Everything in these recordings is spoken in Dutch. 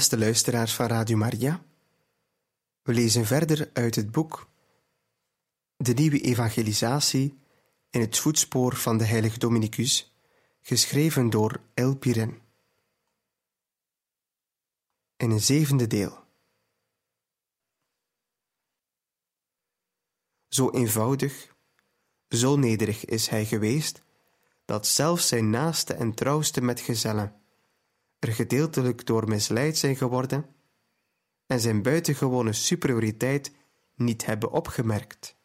Beste luisteraars van Radio Maria, we lezen verder uit het boek De Nieuwe Evangelisatie in het voetspoor van de heilige Dominicus, geschreven door El Piren. In een zevende deel. Zo eenvoudig, zo nederig is hij geweest, dat zelfs zijn naaste en trouwste metgezellen er gedeeltelijk door misleid zijn geworden en zijn buitengewone superioriteit niet hebben opgemerkt.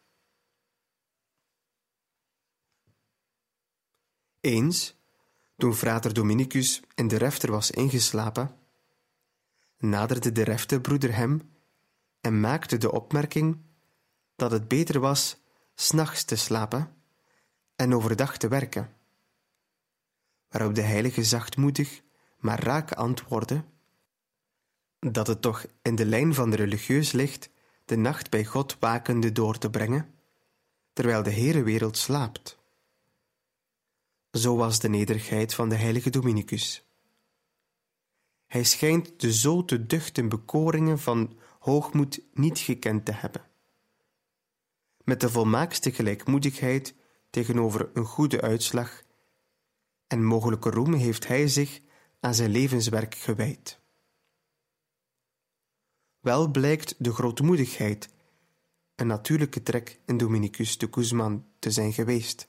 Eens, toen frater Dominicus in de refter was ingeslapen, naderde de refterbroeder hem en maakte de opmerking dat het beter was s'nachts te slapen en overdag te werken. Waarop de heilige zachtmoedig maar raak antwoordde dat het toch in de lijn van de religieus ligt de nacht bij God wakende door te brengen, terwijl de hele wereld slaapt. Zo was de nederigheid van de heilige Dominicus. Hij schijnt de zo te duchte bekoringen van hoogmoed niet gekend te hebben. Met de volmaakste gelijkmoedigheid tegenover een goede uitslag en mogelijke roem heeft hij zich aan zijn levenswerk gewijd. Wel blijkt de grootmoedigheid een natuurlijke trek in Dominicus de Guzman te zijn geweest.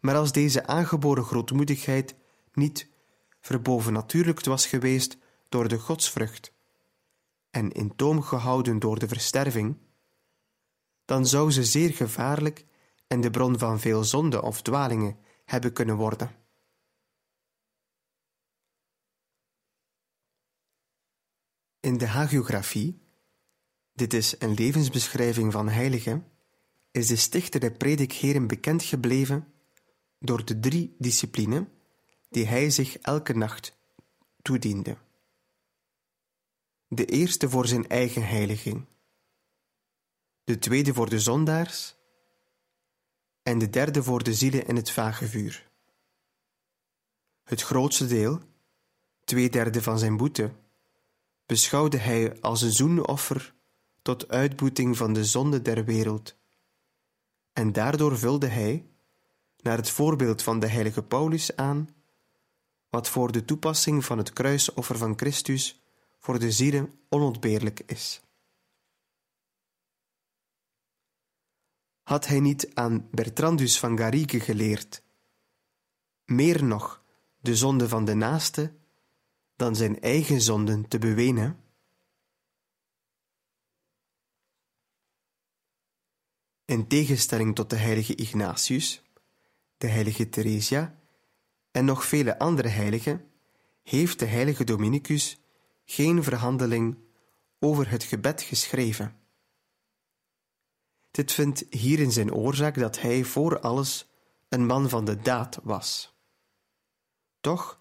Maar als deze aangeboren grootmoedigheid niet verbovennatuurlijk was geweest door de godsvrucht en in toom gehouden door de versterving, dan zou ze zeer gevaarlijk en de bron van veel zonde of dwalingen hebben kunnen worden. In de hagiografie, dit is een levensbeschrijving van heiligen, is de stichter de predikheren bekend gebleven door de drie disciplinen die hij zich elke nacht toediende. De eerste voor zijn eigen heiliging, de tweede voor de zondaars en de derde voor de zielen in het vage vuur. Het grootste deel, twee derde van zijn boete, beschouwde hij als een zoenoffer tot uitboeting van de zonde der wereld. En daardoor vulde hij, naar het voorbeeld van de heilige Paulus aan, wat voor de toepassing van het kruisoffer van Christus voor de zielen onontbeerlijk is. Had hij niet aan Bertrandus van Garrigue geleerd, meer nog de zonde van de naaste dan zijn eigen zonden te bewenen? In tegenstelling tot de heilige Ignatius, de heilige Theresia en nog vele andere heiligen, heeft de heilige Dominicus geen verhandeling over het gebed geschreven. Dit vindt hierin zijn oorzaak dat hij voor alles een man van de daad was. Toch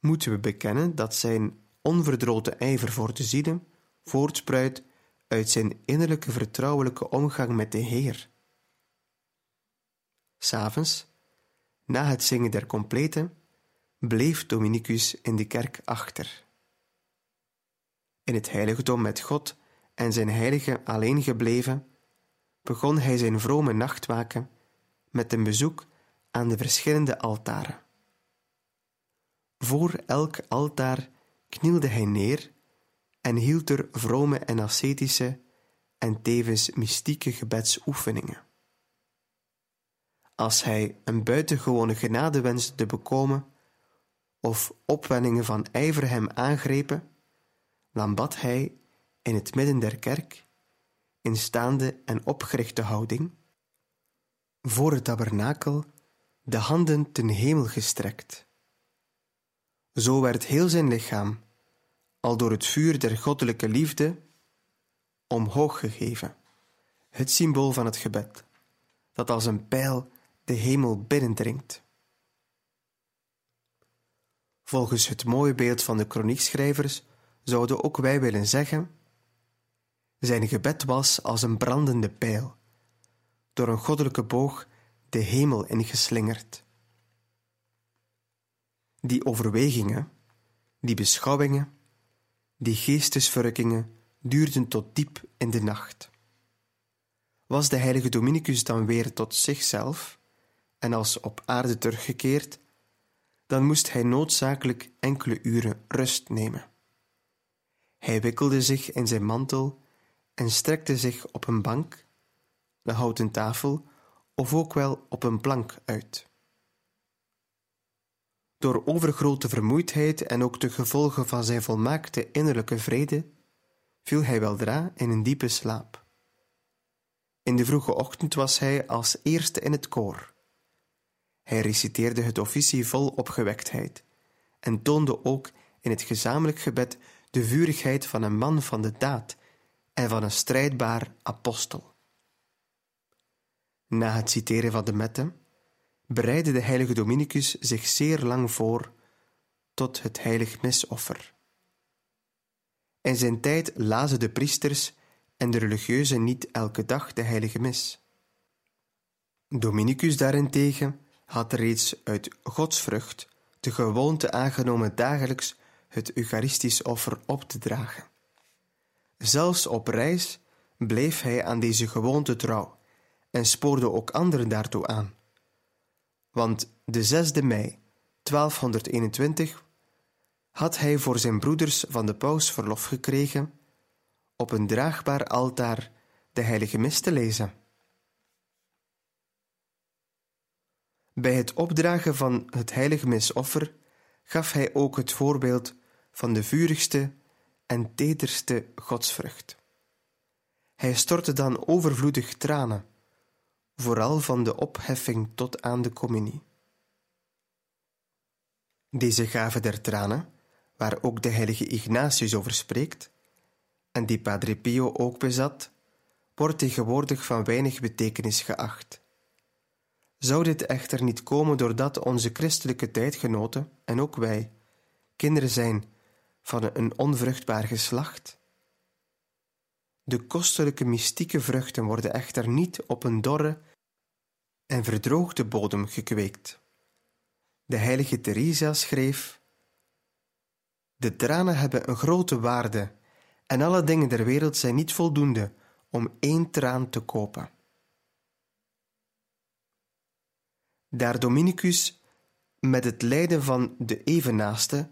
moeten we bekennen dat zijn onverdroten ijver voor de zielen voortspruit uit zijn innerlijke vertrouwelijke omgang met de Heer. S'avonds, na het zingen der complete, bleef Dominicus in de kerk achter. In het heiligdom met God en zijn heilige alleen gebleven, begon hij zijn vrome nachtwaken met een bezoek aan de verschillende altaren. Voor elk altaar knielde hij neer en hield er vrome en ascetische en tevens mystieke gebedsoefeningen. Als hij een buitengewone genade wenste te bekomen, of opwellingen van ijver hem aangrepen, dan bad hij in het midden der kerk, in staande en opgerichte houding, voor het tabernakel de handen ten hemel gestrekt. Zo werd heel zijn lichaam, al door het vuur der goddelijke liefde, omhoog gegeven, het symbool van het gebed, dat als een pijl de hemel binnendringt. Volgens het mooie beeld van de kroniekschrijvers zouden ook wij willen zeggen: Zijn gebed was als een brandende pijl, door een goddelijke boog de hemel ingeslingerd. Die overwegingen, die beschouwingen, die geestesverrukkingen duurden tot diep in de nacht. Was de heilige Dominicus dan weer tot zichzelf en als op aarde teruggekeerd, dan moest hij noodzakelijk enkele uren rust nemen. Hij wikkelde zich in zijn mantel en strekte zich op een bank, een houten tafel of ook wel op een plank uit. Door overgrote vermoeidheid en ook de gevolgen van zijn volmaakte innerlijke vrede viel hij weldra in een diepe slaap. In de vroege ochtend was hij als eerste in het koor. Hij reciteerde het officie vol opgewektheid en toonde ook in het gezamenlijk gebed de vurigheid van een man van de daad en van een strijdbaar apostel. Na het citeren van de metten bereidde de heilige Dominicus zich zeer lang voor tot het heilig misoffer. In zijn tijd lazen de priesters en de religieuzen niet elke dag de heilige mis. Dominicus daarentegen had reeds uit godsvrucht de gewoonte aangenomen dagelijks het Eucharistisch offer op te dragen. Zelfs op reis bleef hij aan deze gewoonte trouw en spoorde ook anderen daartoe aan. Want de 6e mei 1221 had hij voor zijn broeders van de paus verlof gekregen op een draagbaar altaar de heilige mis te lezen. Bij het opdragen van het heilige misoffer gaf hij ook het voorbeeld van de vurigste en tederste godsvrucht. Hij stortte dan overvloedig tranen, vooral van de opheffing tot aan de communie. Deze gave der tranen, waar ook de heilige Ignatius over spreekt, en die Padre Pio ook bezat, wordt tegenwoordig van weinig betekenis geacht. Zou dit echter niet komen doordat onze christelijke tijdgenoten, en ook wij, kinderen zijn van een onvruchtbaar geslacht? De kostelijke mystieke vruchten worden echter niet op een dorre en verdroogde bodem gekweekt. De heilige Teresa schreef: De tranen hebben een grote waarde en alle dingen der wereld zijn niet voldoende om één traan te kopen. Daar Dominicus met het lijden van de evennaaste,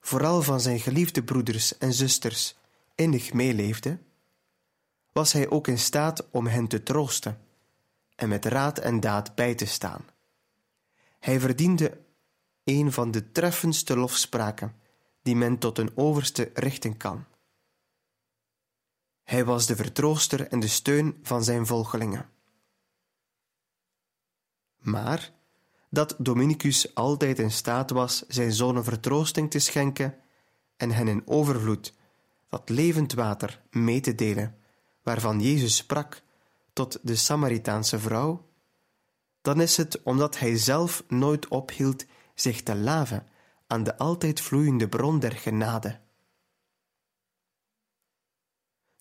vooral van zijn geliefde broeders en zusters, innig meeleefde, was hij ook in staat om hen te troosten en met raad en daad bij te staan. Hij verdiende een van de treffendste lofspraken die men tot een overste richten kan. Hij was de vertrooster en de steun van zijn volgelingen. Maar dat Dominicus altijd in staat was zijn zonen vertroosting te schenken en hen in overvloed dat levend water mee te delen, waarvan Jezus sprak tot de Samaritaanse vrouw, dan is het omdat hij zelf nooit ophield zich te laven aan de altijd vloeiende bron der genade.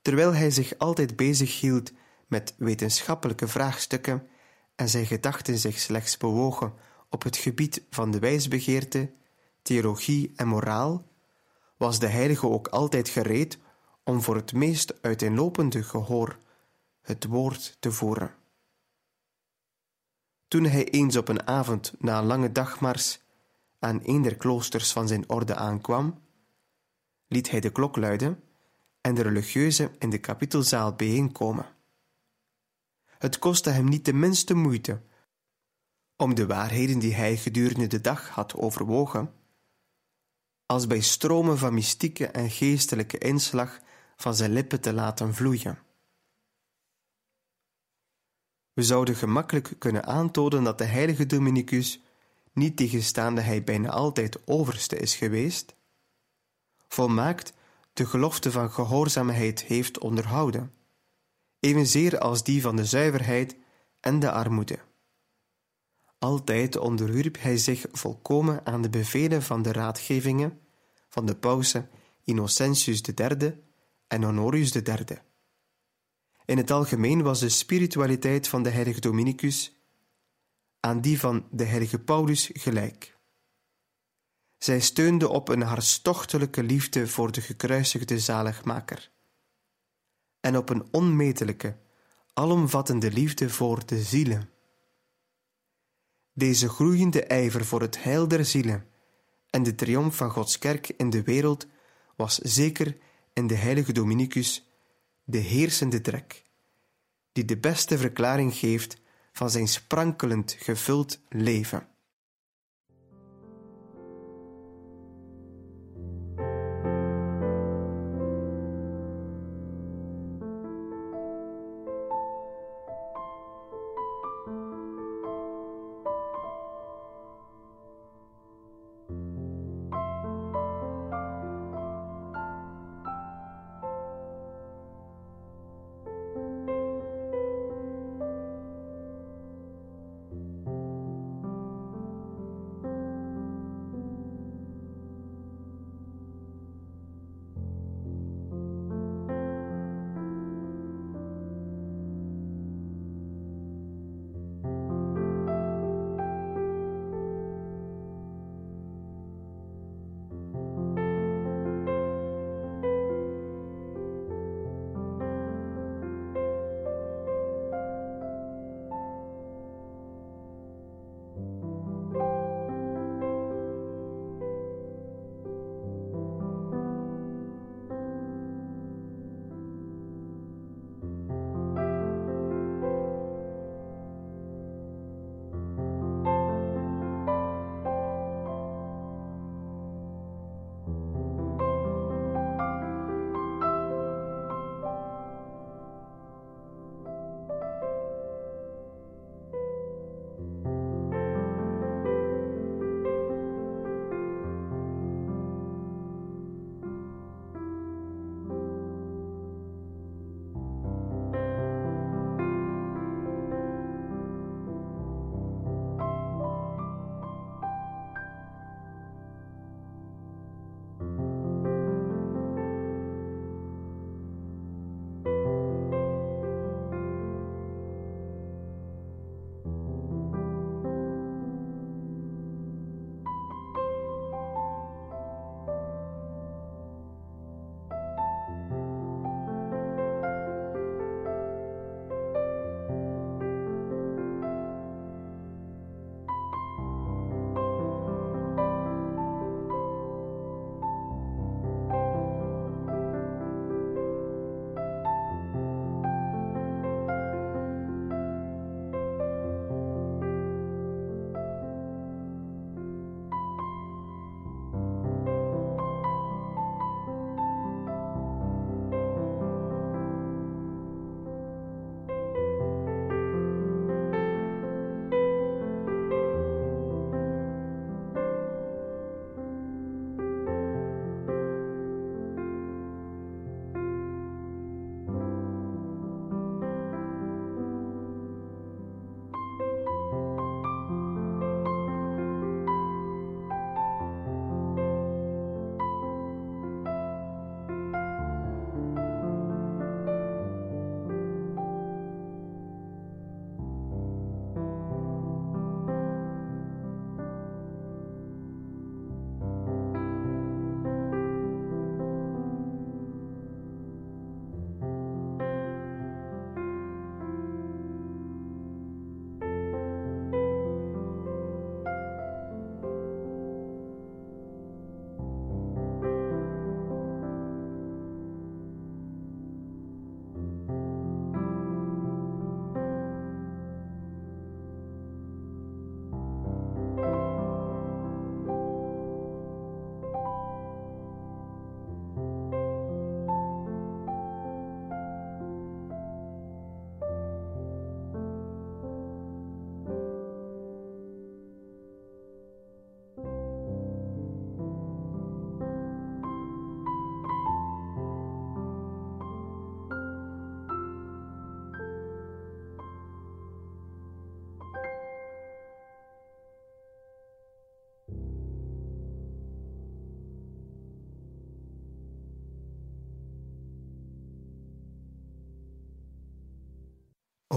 Terwijl hij zich altijd bezig hield met wetenschappelijke vraagstukken en zijn gedachten zich slechts bewogen op het gebied van de wijsbegeerte, theologie en moraal, was de heilige ook altijd gereed om voor het meest uiteenlopende gehoor het woord te voeren. Toen hij eens op een avond na een lange dagmars aan een der kloosters van zijn orde aankwam, liet hij de klok luiden en de religieuzen in de kapitelzaal bijeenkomen. Het kostte hem niet de minste moeite om de waarheden die hij gedurende de dag had overwogen, als bij stromen van mystieke en geestelijke inslag van zijn lippen te laten vloeien. We zouden gemakkelijk kunnen aantonen dat de heilige Dominicus, niet tegenstaande hij bijna altijd overste is geweest, volmaakt de gelofte van gehoorzaamheid heeft onderhouden, evenzeer als die van de zuiverheid en de armoede. Altijd onderwierp hij zich volkomen aan de bevelen van de raadgevingen van de pausen Innocentius III en Honorius III. In het algemeen was de spiritualiteit van de heilige Dominicus aan die van de heilige Paulus gelijk. Zij steunde op een hartstochtelijke liefde voor de gekruisigde zaligmaker en op een onmetelijke, alomvattende liefde voor de zielen. Deze groeiende ijver voor het heil der zielen en de triomf van Gods kerk in de wereld was zeker in de heilige Dominicus de heersende trek, die de beste verklaring geeft van zijn sprankelend gevuld leven.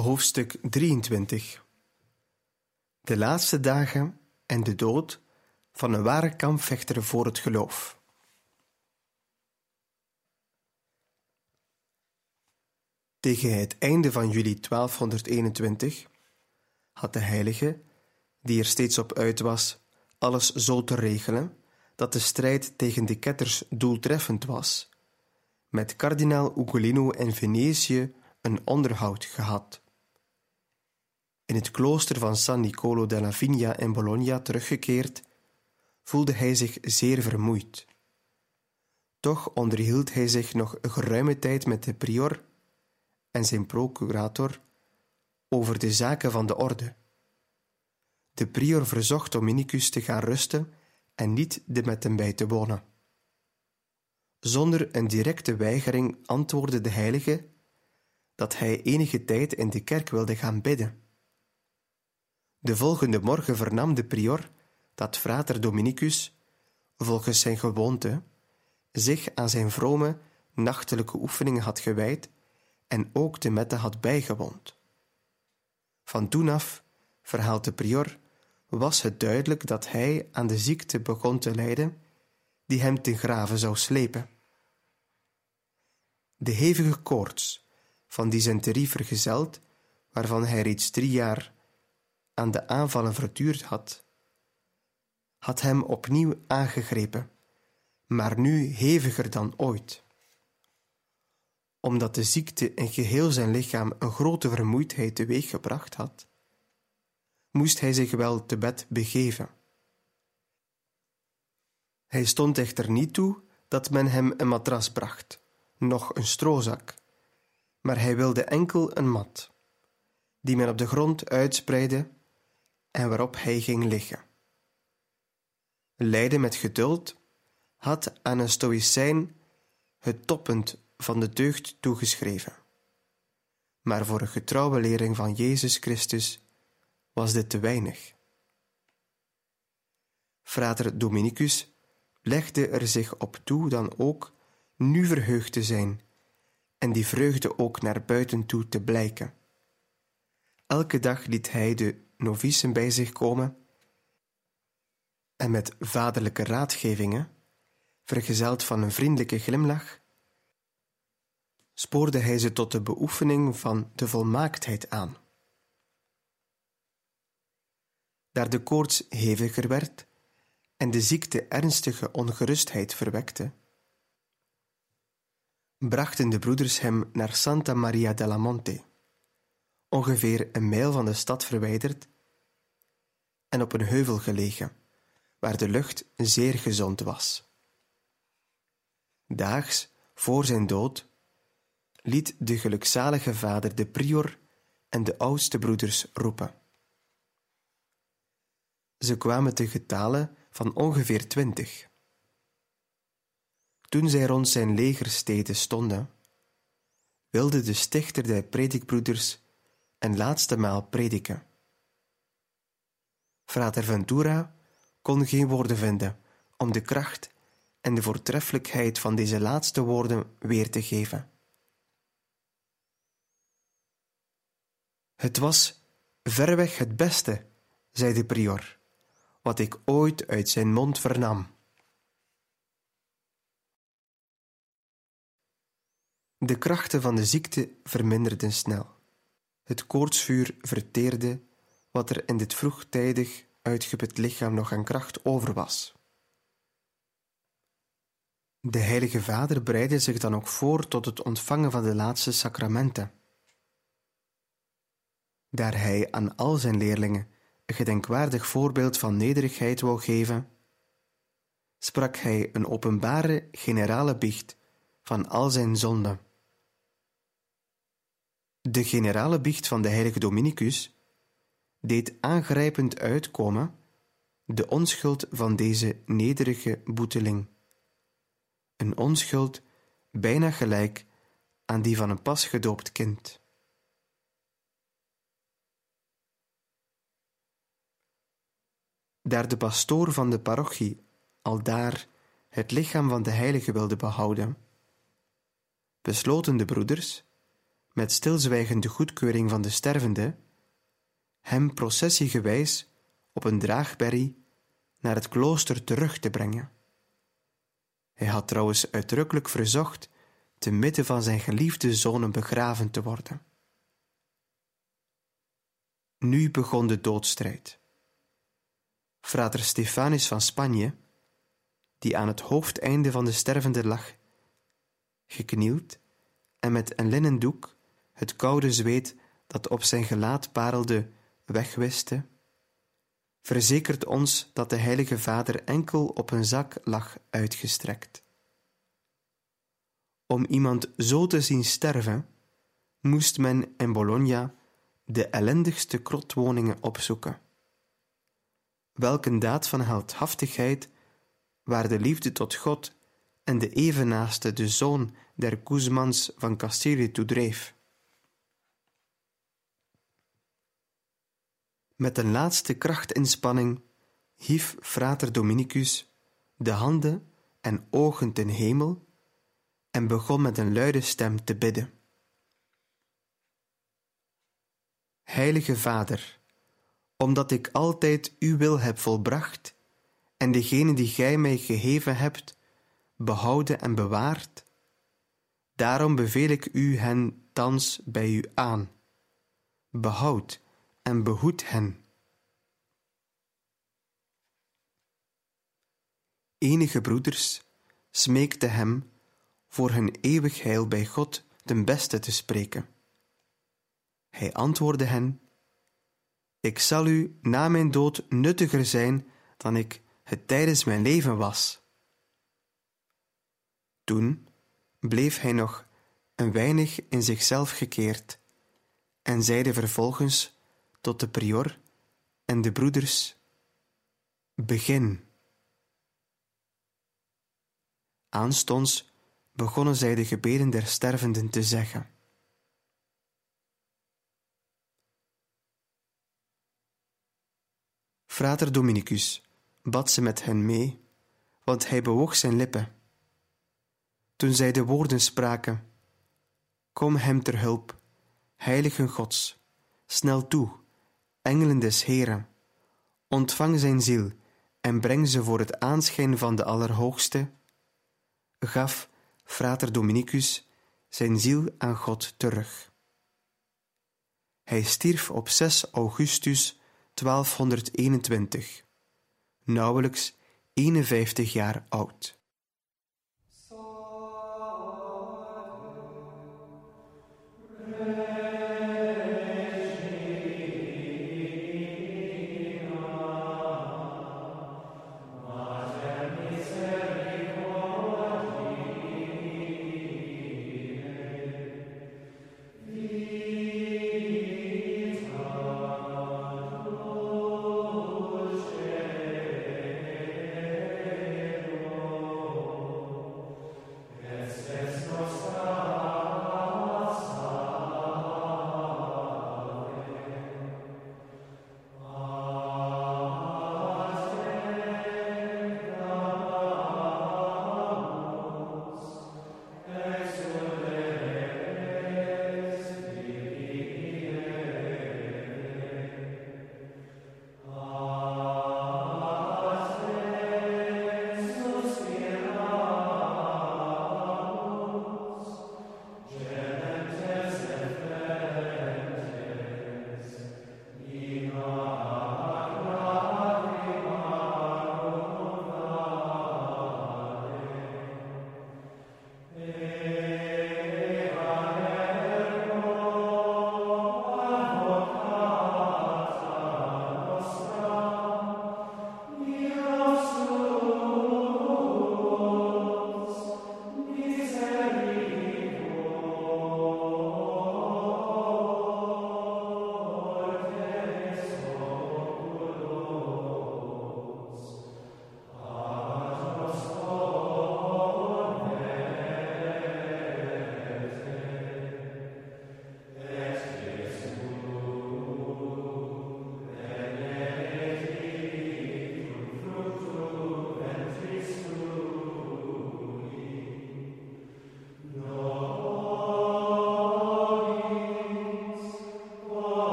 Hoofdstuk 23 De laatste dagen en de dood van een ware kampvechter voor het geloof. Tegen het einde van juli 1221 had de heilige, die er steeds op uit was alles zo te regelen dat de strijd tegen de ketters doeltreffend was, met kardinaal Ugolino en Venetië een onderhoud gehad. In het klooster van San Nicolo della Vigna in Bologna teruggekeerd, voelde hij zich zeer vermoeid. Toch onderhield hij zich nog een geruime tijd met de prior en zijn procurator over de zaken van de orde. De prior verzocht Dominicus te gaan rusten en niet de met hem bij te wonen. Zonder een directe weigering antwoordde de heilige dat hij enige tijd in de kerk wilde gaan bidden. De volgende morgen vernam de prior dat frater Dominicus, volgens zijn gewoonte, zich aan zijn vrome nachtelijke oefeningen had gewijd en ook de mette had bijgewoond. Van toen af, verhaalt de prior, was het duidelijk dat hij aan de ziekte begon te lijden die hem ten grave zou slepen. De hevige koorts, van dysenterie vergezeld, waarvan hij reeds drie jaar aan de aanvallen verduurd had, had hem opnieuw aangegrepen, maar nu heviger dan ooit. Omdat de ziekte in geheel zijn lichaam een grote vermoeidheid teweeggebracht had, moest hij zich wel te bed begeven. Hij stond echter niet toe dat men hem een matras bracht, noch een stroozak, maar hij wilde enkel een mat, die men op de grond uitspreidde en waarop hij ging liggen. Lijden met geduld had aan een stoïcijn het toppunt van de deugd toegeschreven. Maar voor een getrouwe lering van Jezus Christus was dit te weinig. Frater Dominicus legde er zich op toe dan ook nu verheugd te zijn en die vreugde ook naar buiten toe te blijken. Elke dag liet hij de novicen bij zich komen en met vaderlijke raadgevingen, vergezeld van een vriendelijke glimlach, spoorde hij ze tot de beoefening van de volmaaktheid aan. Daar de koorts heviger werd en de ziekte ernstige ongerustheid verwekte, brachten de broeders hem naar Santa Maria della Monte, ongeveer een mijl van de stad verwijderd en op een heuvel gelegen, waar de lucht zeer gezond was. Daags voor zijn dood liet de gelukzalige vader de prior en de oudste broeders roepen. Ze kwamen te getale van ongeveer twintig. Toen zij rond zijn legersteden stonden, wilde de stichter der predikbroeders een laatste maal prediken. Frater Ventura kon geen woorden vinden om de kracht en de voortreffelijkheid van deze laatste woorden weer te geven. Het was verreweg het beste, zei de prior, wat ik ooit uit zijn mond vernam. De krachten van de ziekte verminderden snel. Het koortsvuur verteerde wat er in dit vroegtijdig uitgeput lichaam nog aan kracht over was. De Heilige Vader bereidde zich dan ook voor tot het ontvangen van de laatste sacramenten. Daar hij aan al zijn leerlingen een gedenkwaardig voorbeeld van nederigheid wou geven, sprak hij een openbare generale biecht van al zijn zonden. De generale biecht van de heilige Dominicus deed aangrijpend uitkomen de onschuld van deze nederige boeteling. Een onschuld bijna gelijk aan die van een pas gedoopt kind. Daar de pastoor van de parochie aldaar het lichaam van de heilige wilde behouden, besloten de broeders met stilzwijgende goedkeuring van de stervende, hem processiegewijs op een draagberry naar het klooster terug te brengen. Hij had trouwens uitdrukkelijk verzocht te midden van zijn geliefde zonen begraven te worden. Nu begon de doodstrijd. Frater Stefanus van Spanje, die aan het hoofdeinde van de stervende lag, geknield en met een linnen doek het koude zweet dat op zijn gelaat parelde wegwiste, verzekert ons dat de Heilige Vader enkel op een zak lag uitgestrekt. Om iemand zo te zien sterven, moest men in Bologna de ellendigste krotwoningen opzoeken. Welk een daad van heldhaftigheid, waar de liefde tot God en de evenaaste de zoon der Guzmans van Castilië toedreef. Met een laatste krachtinspanning hief frater Dominicus de handen en ogen ten hemel en begon met een luide stem te bidden. Heilige Vader, omdat ik altijd uw wil heb volbracht en degene die gij mij gegeven hebt, behouden en bewaard, daarom beveel ik u hen thans bij u aan. Behoud en behoed hen. Enige broeders smeekten hem voor hun eeuwig heil bij God ten beste te spreken. Hij antwoordde hen: Ik zal u na mijn dood nuttiger zijn dan ik het tijdens mijn leven was. Toen bleef hij nog een weinig in zichzelf gekeerd en zeide vervolgens tot de prior en de broeders: Begin. Aanstonds begonnen zij de gebeden der stervenden te zeggen. Frater Dominicus bad ze met hen mee, want hij bewoog zijn lippen. Toen zij de woorden spraken: Kom hem ter hulp, heiligen Gods, snel toe, engelen des Heren, ontvang zijn ziel en breng ze voor het aanschijn van de Allerhoogste, gaf frater Dominicus zijn ziel aan God terug. Hij stierf op 6 augustus 1221, nauwelijks 51 jaar oud.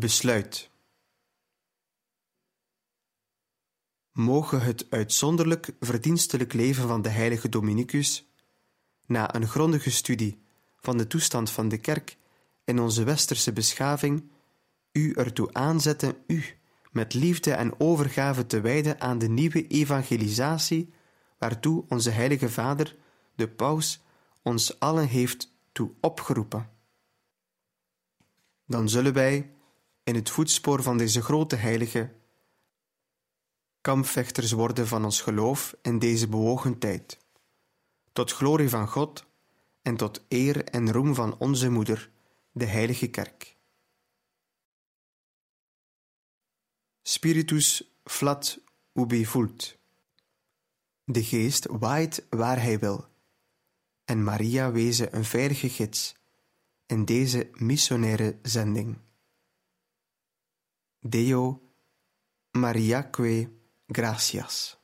Besluit. Mogen het uitzonderlijk verdienstelijk leven van de heilige Dominicus, na een grondige studie van de toestand van de kerk in onze westerse beschaving, u ertoe aanzetten u met liefde en overgave te wijden aan de nieuwe evangelisatie, waartoe onze heilige Vader, de Paus, ons allen heeft toe opgeroepen. Dan zullen wij, in het voetspoor van deze grote heilige, kampvechters worden van ons geloof in deze bewogen tijd, tot glorie van God en tot eer en roem van onze Moeder, de Heilige Kerk. Spiritus flat ubi vult. De geest waait waar hij wil, en Maria wezen een veilige gids in deze missionaire zending. Deo Mariaque gracias.